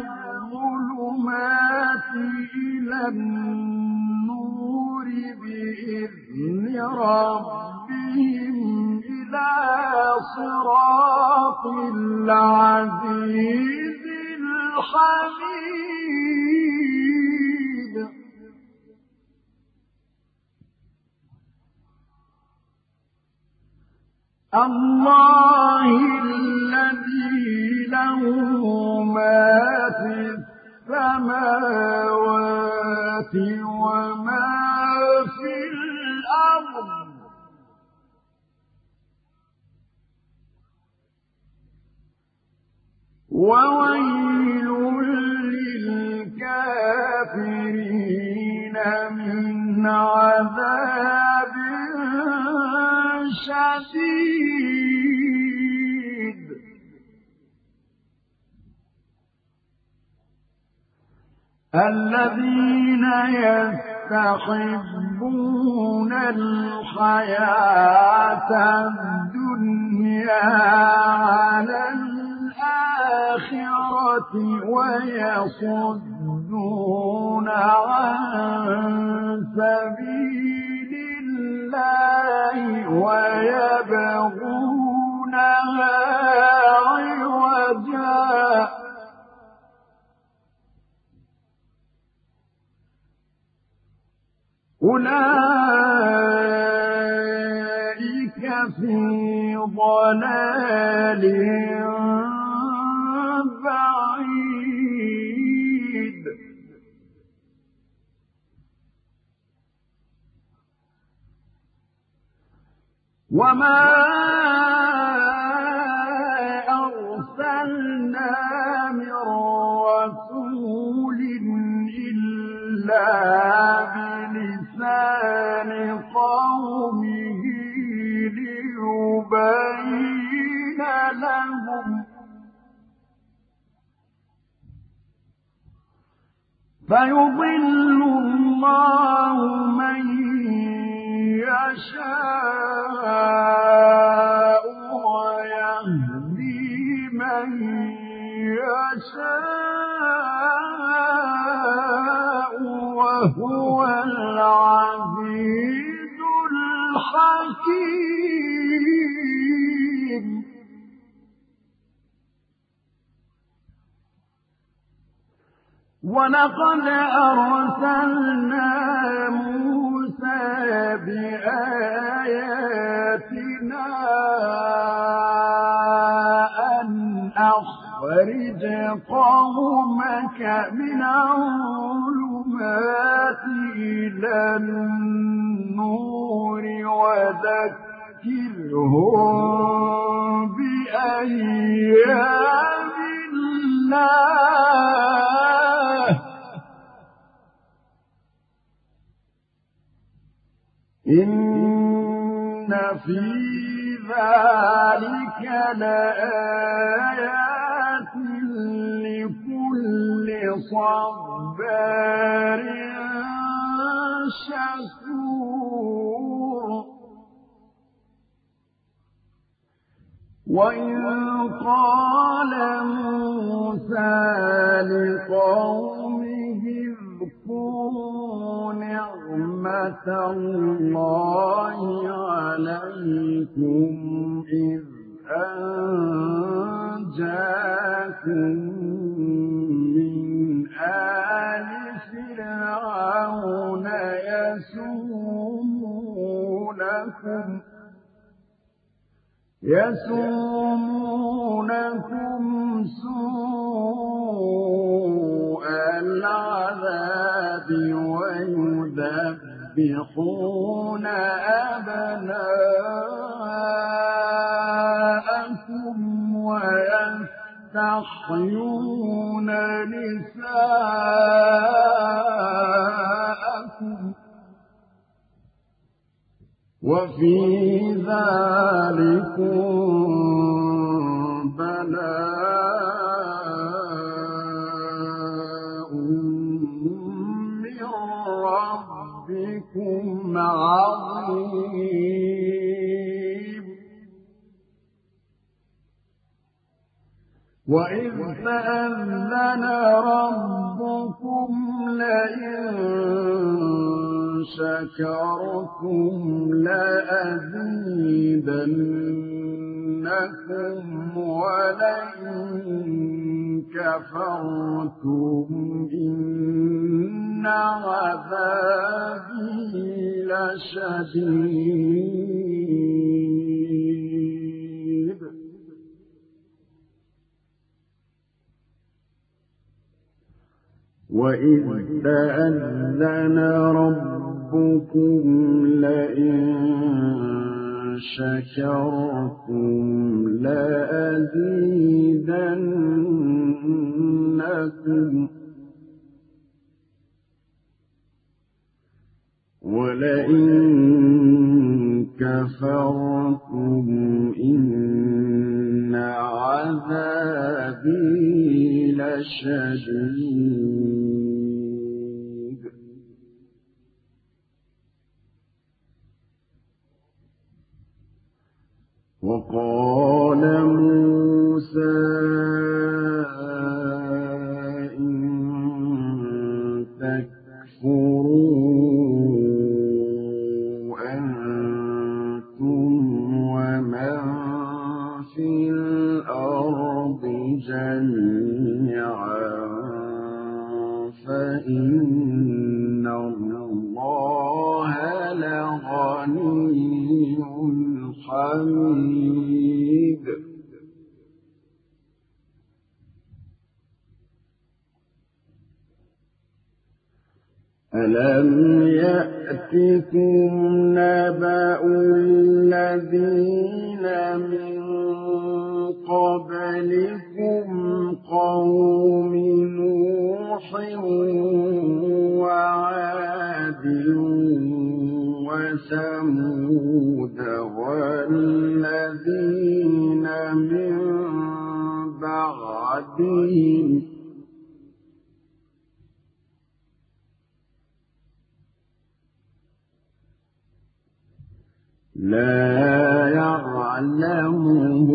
الظلمات إلى النور بإذن ربهم إلى صراط العزيز الحميد الله الذي له ما في السماوات وما في الأرض. وويل للكافرين الذين يستحبون الحياة الدنيا على الآخرة ويصدون عن سبيل الله ويبغونها عوجا. أولئك في ضلال بعيد. وما أرسلنا من رسول إلا بلسان قومه ليبين لهم فيضل الله من يشاء ويهدي من يشاء وهو العزيز الحكيم. ولقد أرسلنا موسى بآياتنا أن أخرج قومك من الظلمات إلى النور وذكرهم بأيام الله إن في ذلك لآيات لكل صبار شكور. وإذ قال موسى لقومه اذكروا نعمة الله عليكم إذ أنجاكم فرعون يسومونكم. يسومونكم سوء العذاب ويذبحون أبناءكم ويستحيون تستحيون نساءكم وفي ذلكم وإذ تأذن ربكم لئن شكرتم لأزيدنكم ولئن كفرتم إن عذابي لشديد وإذ تأذن ربكم لئن شكرتم لأزيدنكم ولئن كفرتم إن عذابي لشديد وقال لا يعلمهم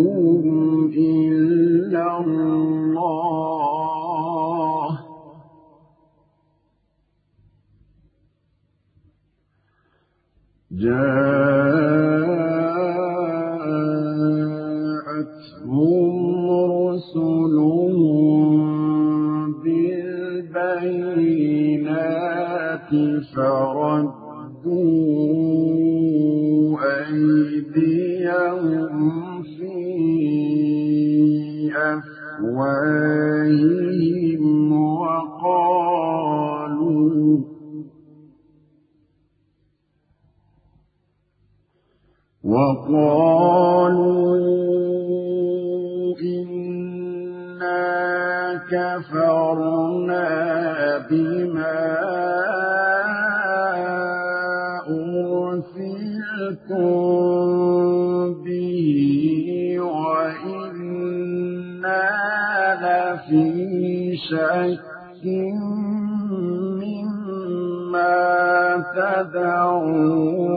مما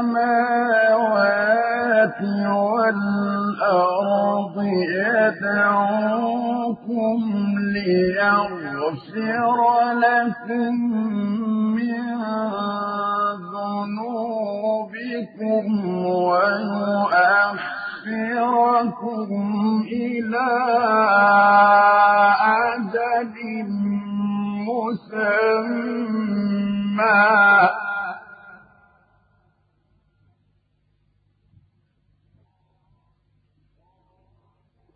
السماوات والأرض يدعوكم ليغفر لكم من ذنوبكم ويؤخركم إلى أجل مسمى.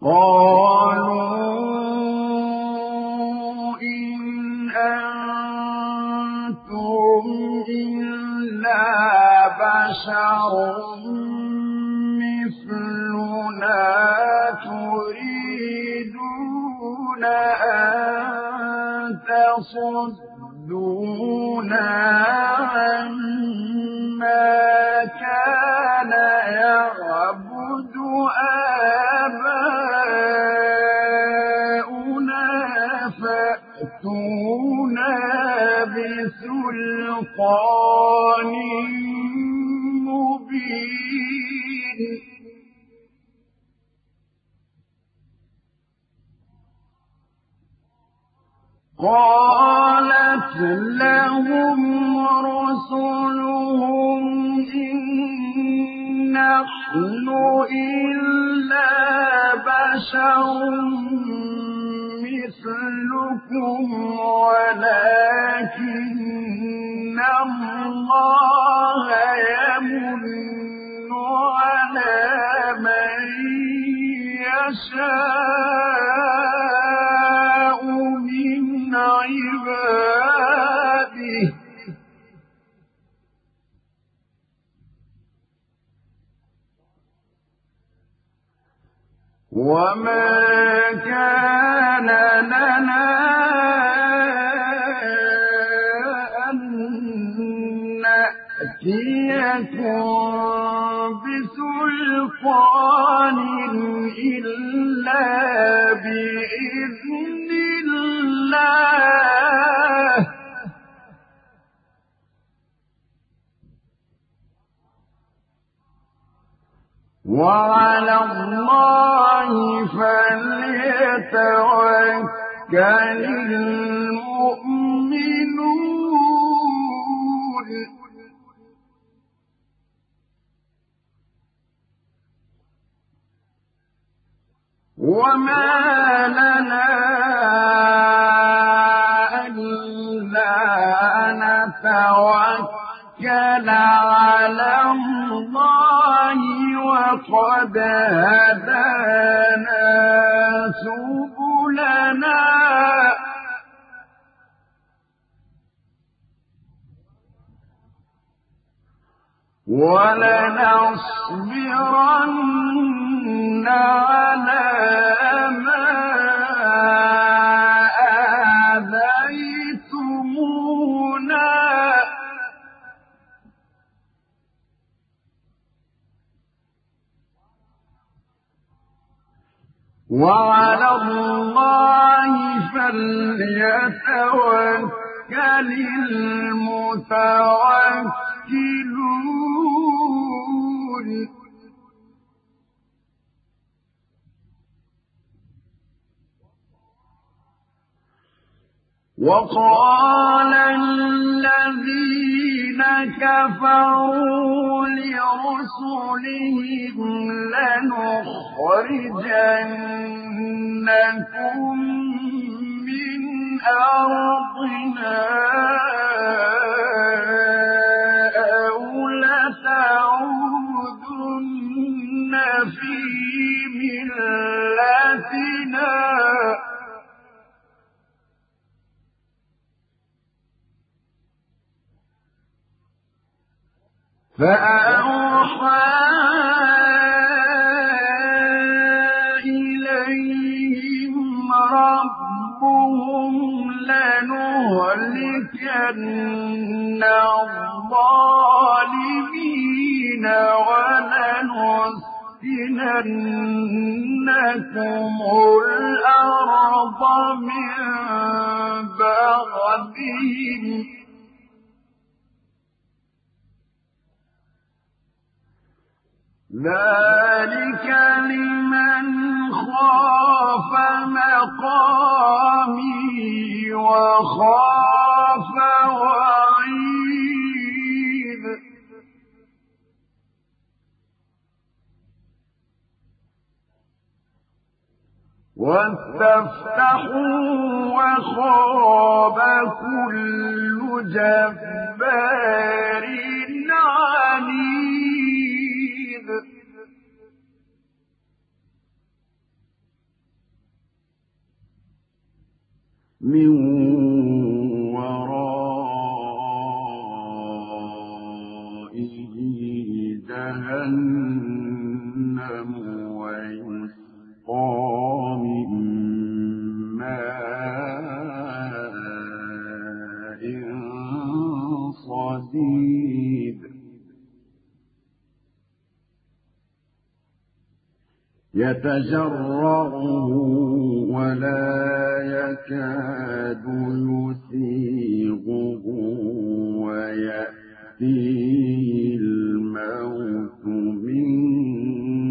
قالوا إن أنتم إلا بشر مثلنا تريدون أن تصدونا بسلطان إلا بإذن الله. وعلى الله فليتوكل وما لنا ألا نتوكل على الله وقد هدانا سبلنا ولنصبرن على ما آذيتمونا. وعلى الله فليتوكل المتوكلون. وقال الذين كفروا لرسلهم لنخرجنكم من أرضنا في ملتنا فأوحى إليهم ربهم لنهلكن ولنسكننكم الأرض من بعدهم. ذلك لمن خاف مقامي وخاف وعيد واستفتحوا وخاب وكل جبار عنيد. من ورائه جهنم يتجرعه ولا يكاد يسيغه ويأتيه الموت من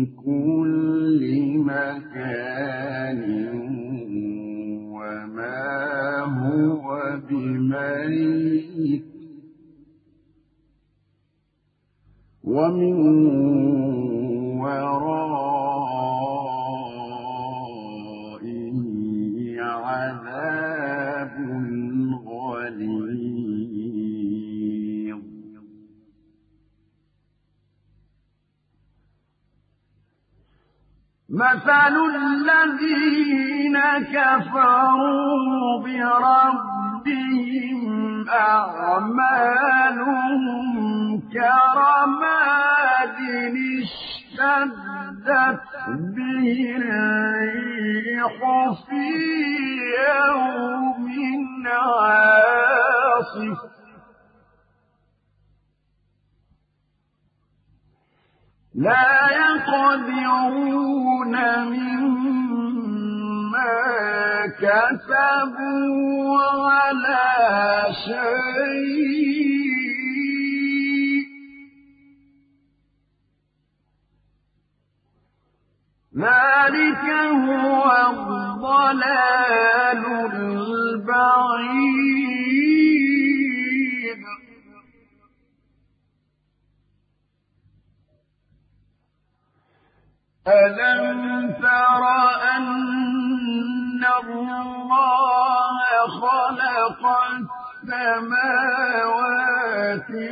كل مكان وما هو بميت. ومن ورائه مثل الذين كفروا بربهم أعمالهم كرماد اشتدت به الريح في يوم عاصف. لا يقدرون مما كسبوا على شيء. ذلك هو الضلال البعيد. ألم تر أن الله خلق السماوات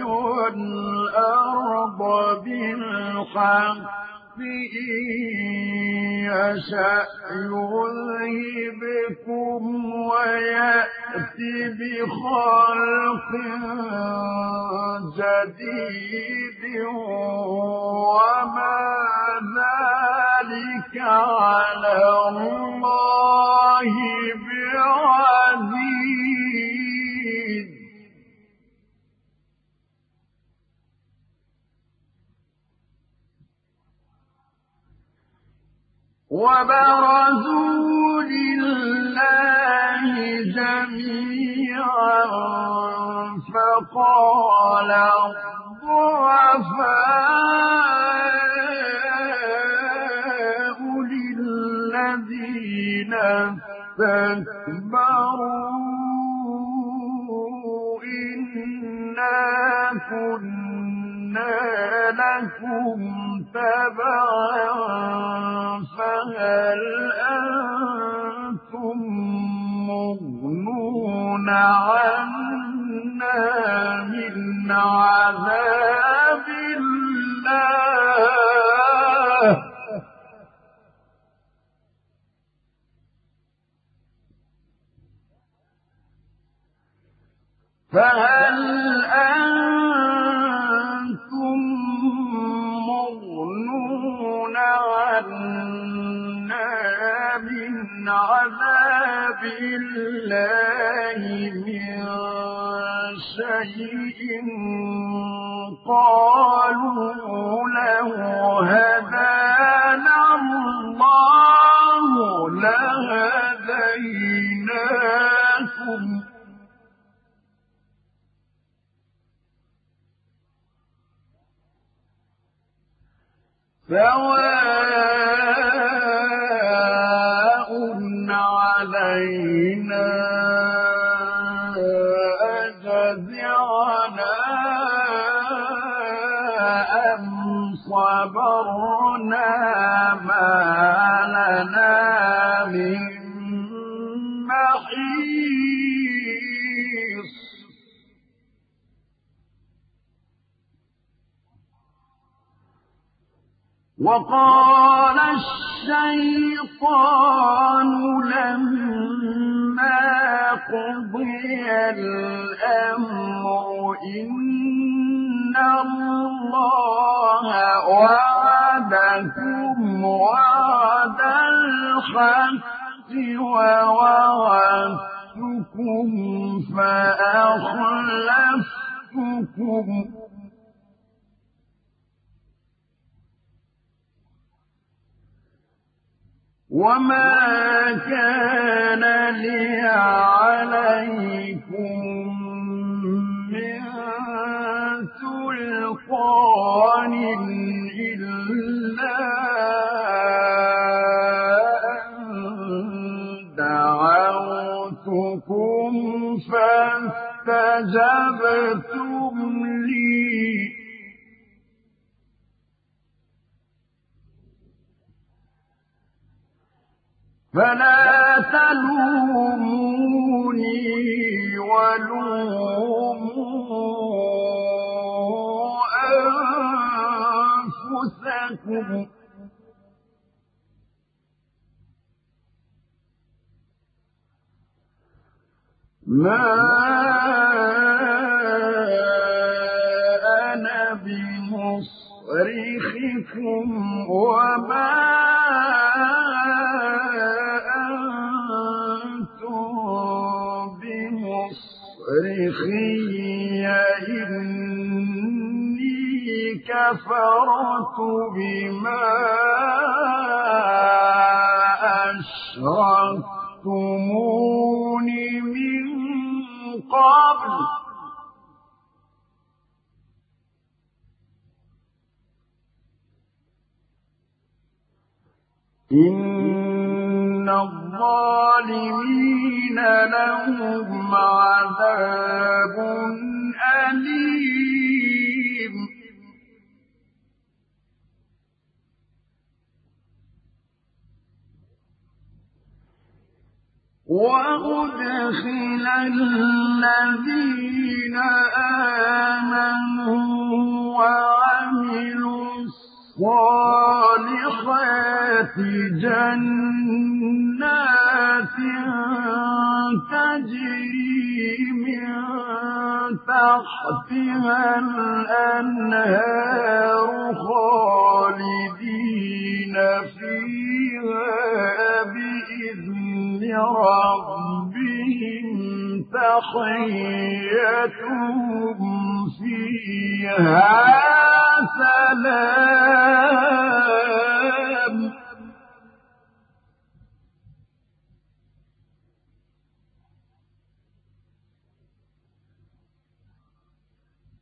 والأرض بالحق يشأ يذهبكم ويأتي بخلق جديد. وما ذلك على الله بعزيز. وبرزوا لله جميعا فقال الضعفاء للذين استكبروا الله من شيء قالوا له هدانا الله لهديناكم. سواء وقال الشيطان لما قضي الأمر إن الله وعدكم وعد الحق ووعدتكم فأخلفتكم وما كان لي عليكم فلا تلوموني ولوموا أنفسكم. ما أنا بمصرخكم وما صرخي إني كفرت بما أشركتمون من قبل إن الظالمين لهم عذاب أليم وأدخل الذين آمنوا وعملوا الصالحات جنات تجري من تحتها الأنهار خالدين فيها بإذن ربهم تحيتهم فيها سلام.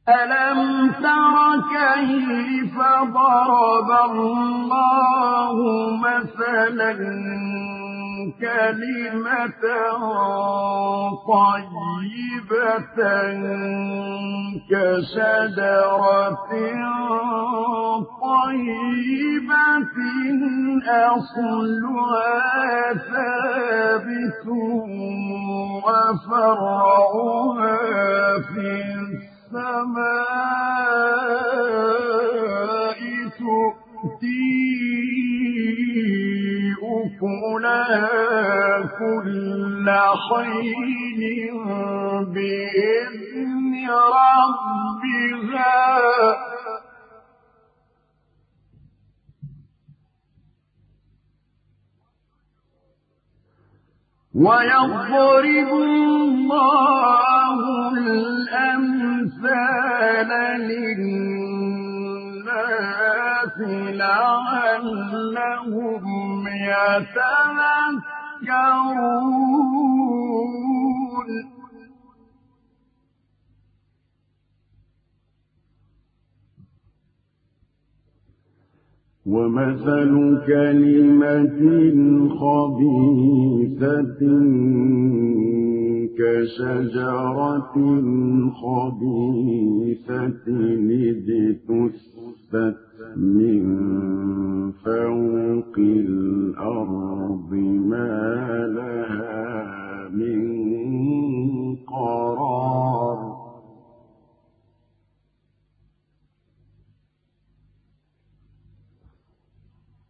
ألم تر كيف ضرب الله مثلا كلمة طيبة كشجرة طيبة أصلها ثابت وفرعها في السماء تؤتي أكلها كل حين بإذن ربها. ويضرب الله الأمثال للناس لعلهم يتذكرون. ومثل كلمة خبيثة كشجرة خبيثة اجتثت من فوق الأرض ما لها من قرار.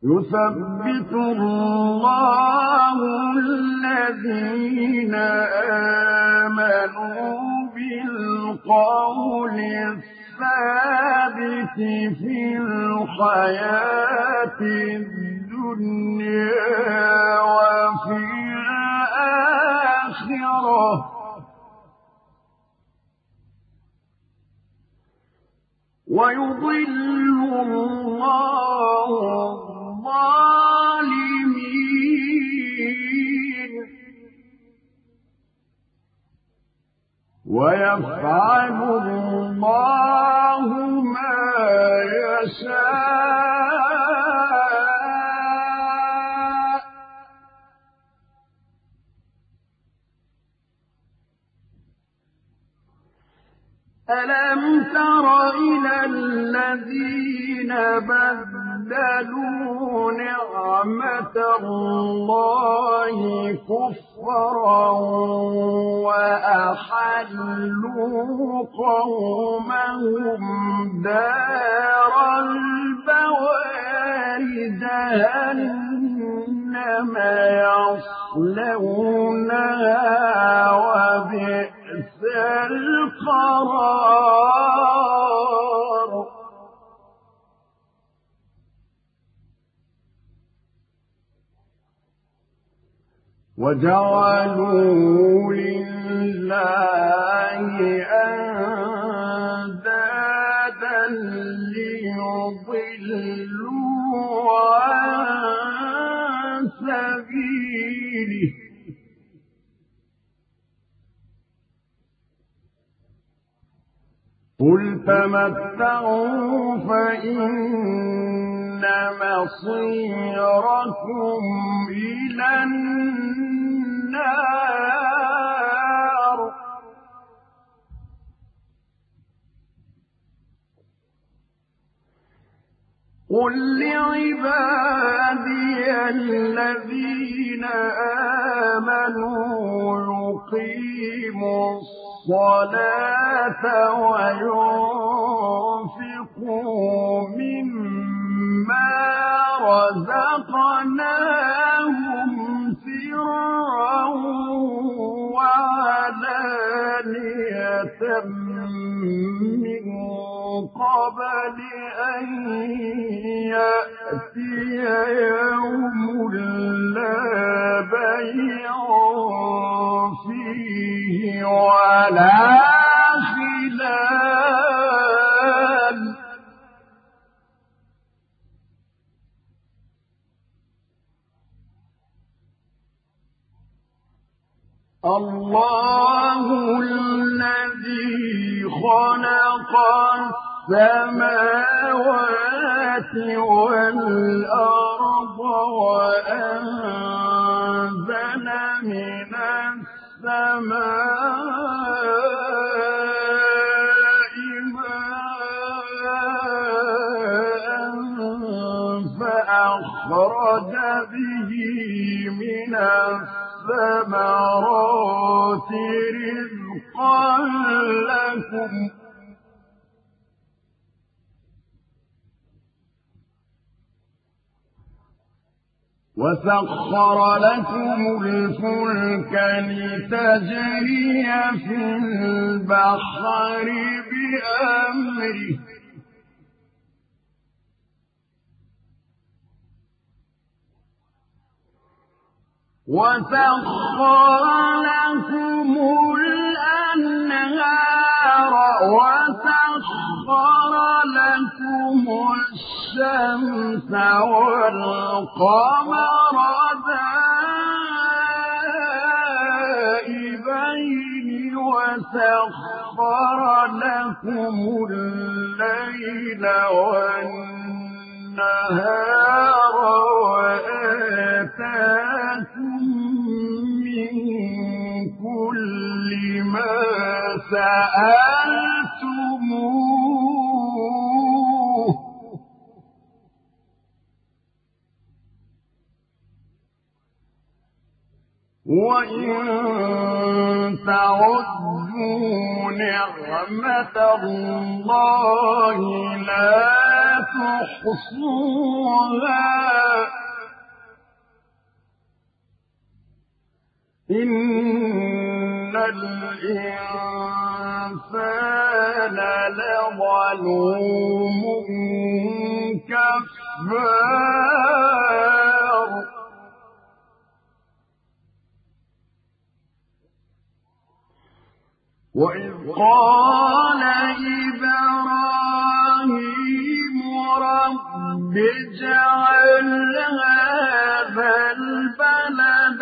يثبت الله الذين آمنوا بالقول الثابت في الحياة الدنيا وفي الآخرة. ويضل الله الظالمين. ويفعل الله ما يشاء. ألم تر إلى الذين بدلوا نعمة الله كفرا وأحلوا قومهم دار البوار جهنم يصلونها وبئس القرار وجعلوا لله أندادا ليضلوا عن سبيله. قل تمتعوا فإن مصيركم إلى النار قل لعبادي الذين آمنوا يقيموا الصلاة الصلاة وينفقوا مما رزقناهم سرا وعلانية من قبل أن يأتي يوم لا بيع فيه ولا خلال. الله الذي خلق السماوات والأرض وأنزل من السماء ماء فأخرج به من الثمرات وسخر لكم الفلك لتجري في البحر بأمره. وسخر لكم الأنهار وسخر لكم الشمس والقمر دائبين وسخر لكم الليل والنهار وآتاكم من كل ما سألتموه وإن تعدوا نعمة الله لا تحصوها إن الإنسان لظلوم كفار وإذ قال إبراهيم رب اجعل هذا البلد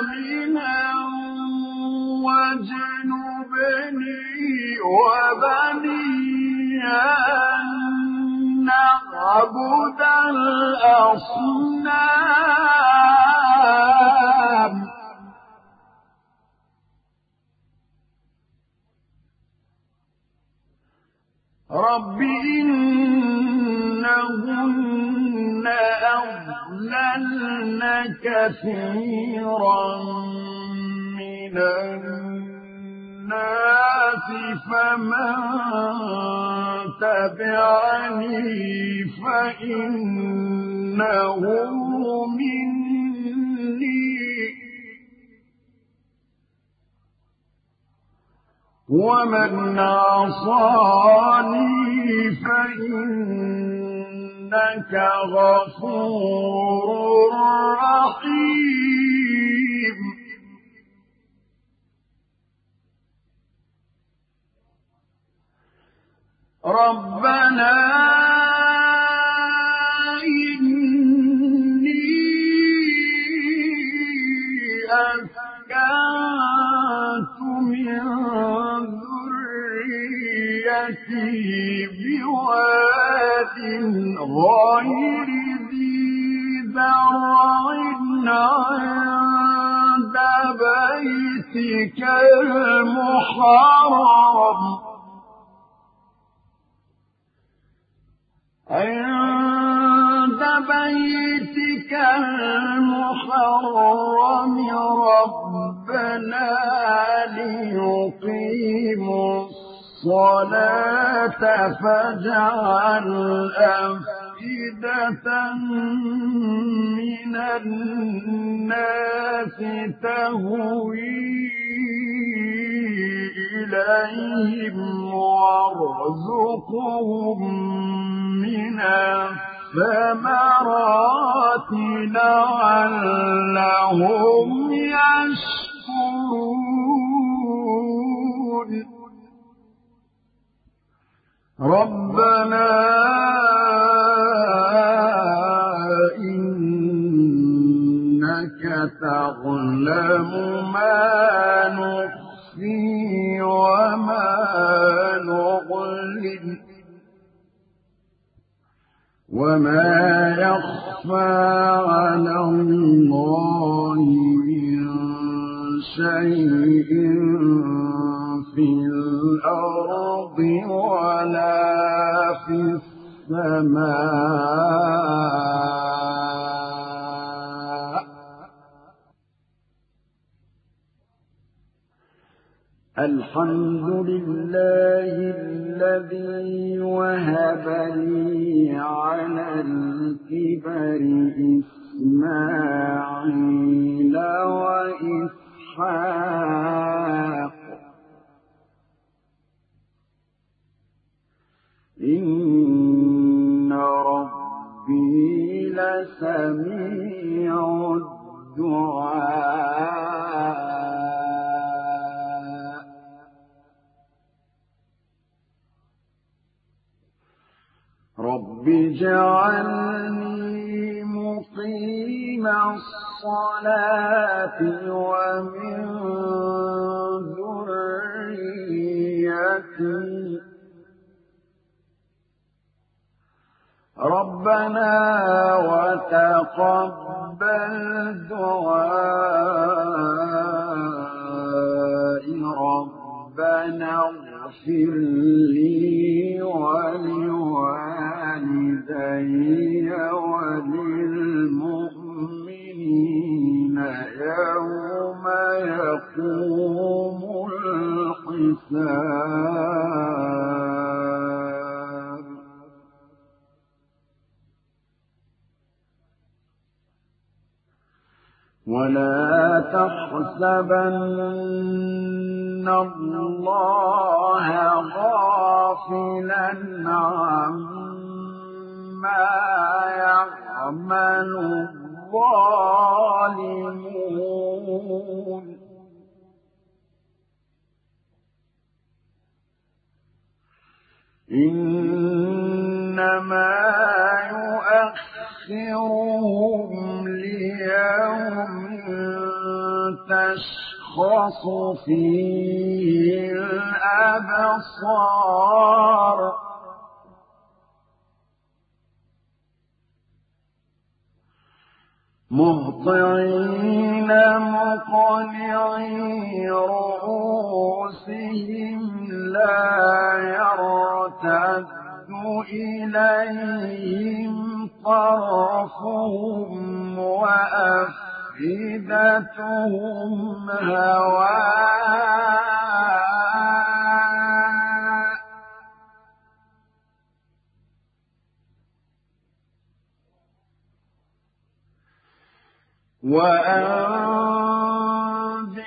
آمنا واجنبني وبني أن نعبد الأصنام. رب إنهن أضللن كثيرا من الناس فمن تبعني فإنه مني ومن عصاني فإنك غفور رحيم. ربنا ذريتي بواد غير ذي ذرع عند بيتك المحرم. عند بيتك المحرم ربنا ليقيموا الصلاة فاجعل أفئدة من الناس تهوي إليهم وارزقهم من الثمرات لعلهم يشكرون. ربنا إنك تعلم ما نخفي وما نعلن وما يخفى على الله من شيء في الأرض ولا في السماء. الحمد لله الذي وهب لي على الكبر إسماعيل وإسحاق. إن ربي لسميع الدعاء. رب اجعلني مقيم الصلاة ومن ذريتي ربنا وتقبل دعائي ربنا اغفر لي ولوالدي وللمؤمنين يوم يقوم الحساب. تحسبن الله غافلا عما يعمل الظالمون إنما يؤخرهم ليوم تشخص فيه الأبصار. مهطعين مقنعي رؤوسهم لا يرتد إليهم طرفهم وأفئدتهم هواء وأنذر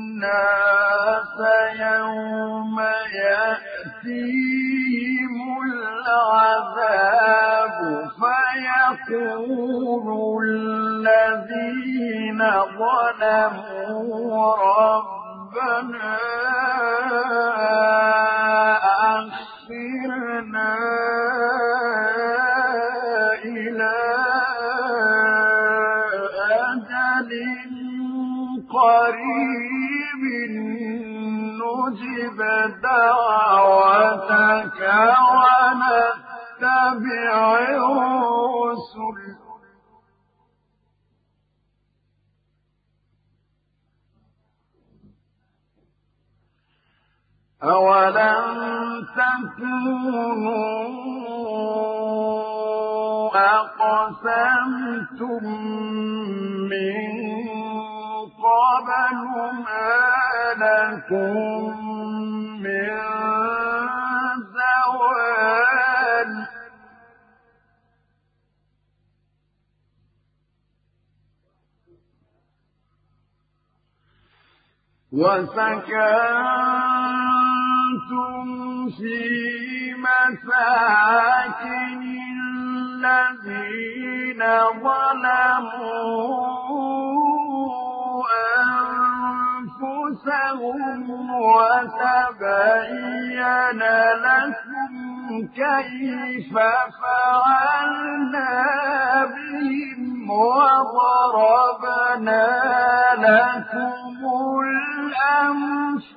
الناس يوم يأتيهم العذاب فيقول الذين ظلموا ربنا أخرنا قريب نجب دعوتك ونتبع أولم تكونوا أقسمتم من قبل ما لكم من زوال وسكنتم في مساكن الذين ظلموا أنفسهم وتبين لكم كيف فعلنا بهم وضربنا لكم الأمثال.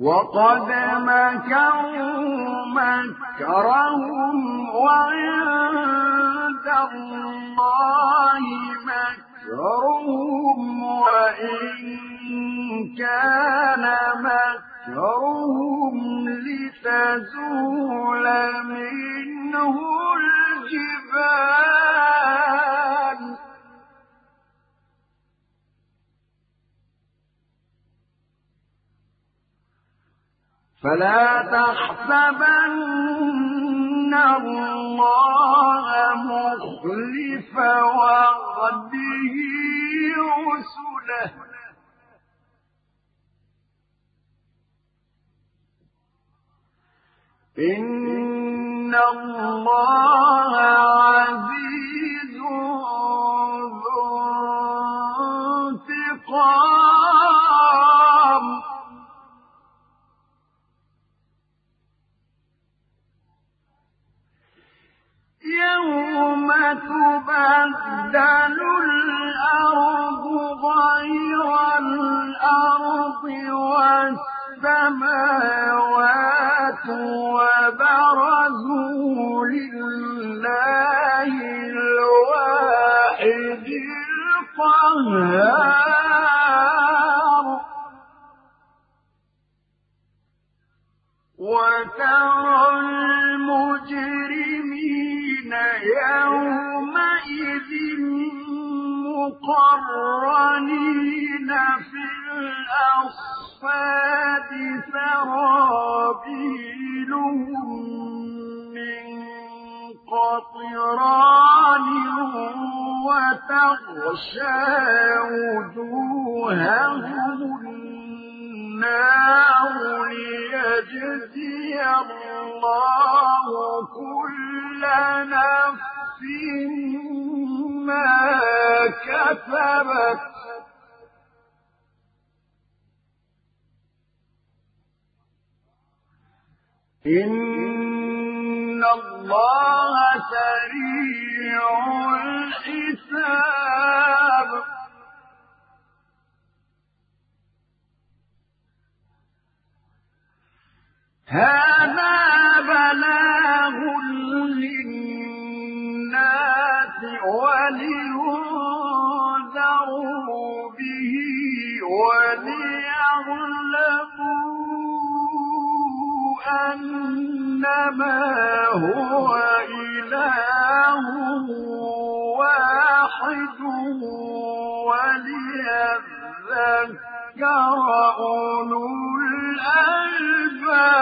وقد مكروا مكرهم وعند الله مكرهم وإن كان مكرهم لتزول منه الجبال. فلا تحسبن الله مخلف وعده رسله. إن الله عزيز ذو انتقام. يوم تبدل الأرض غير الأرض والسماوات وبرزوا لله الواحد القهار. وترى المجرمين يومئذ مقرنين في بالأصفاد سرابيلهم من قطران وتغشى وجوههم النار ليجزي الله كل نفس ما كسبت. إن الله سريع الحساب. هذا بلاغ ولينذروا به وليعلموا أنما هو إله واحد وليذكر أولو الألباب.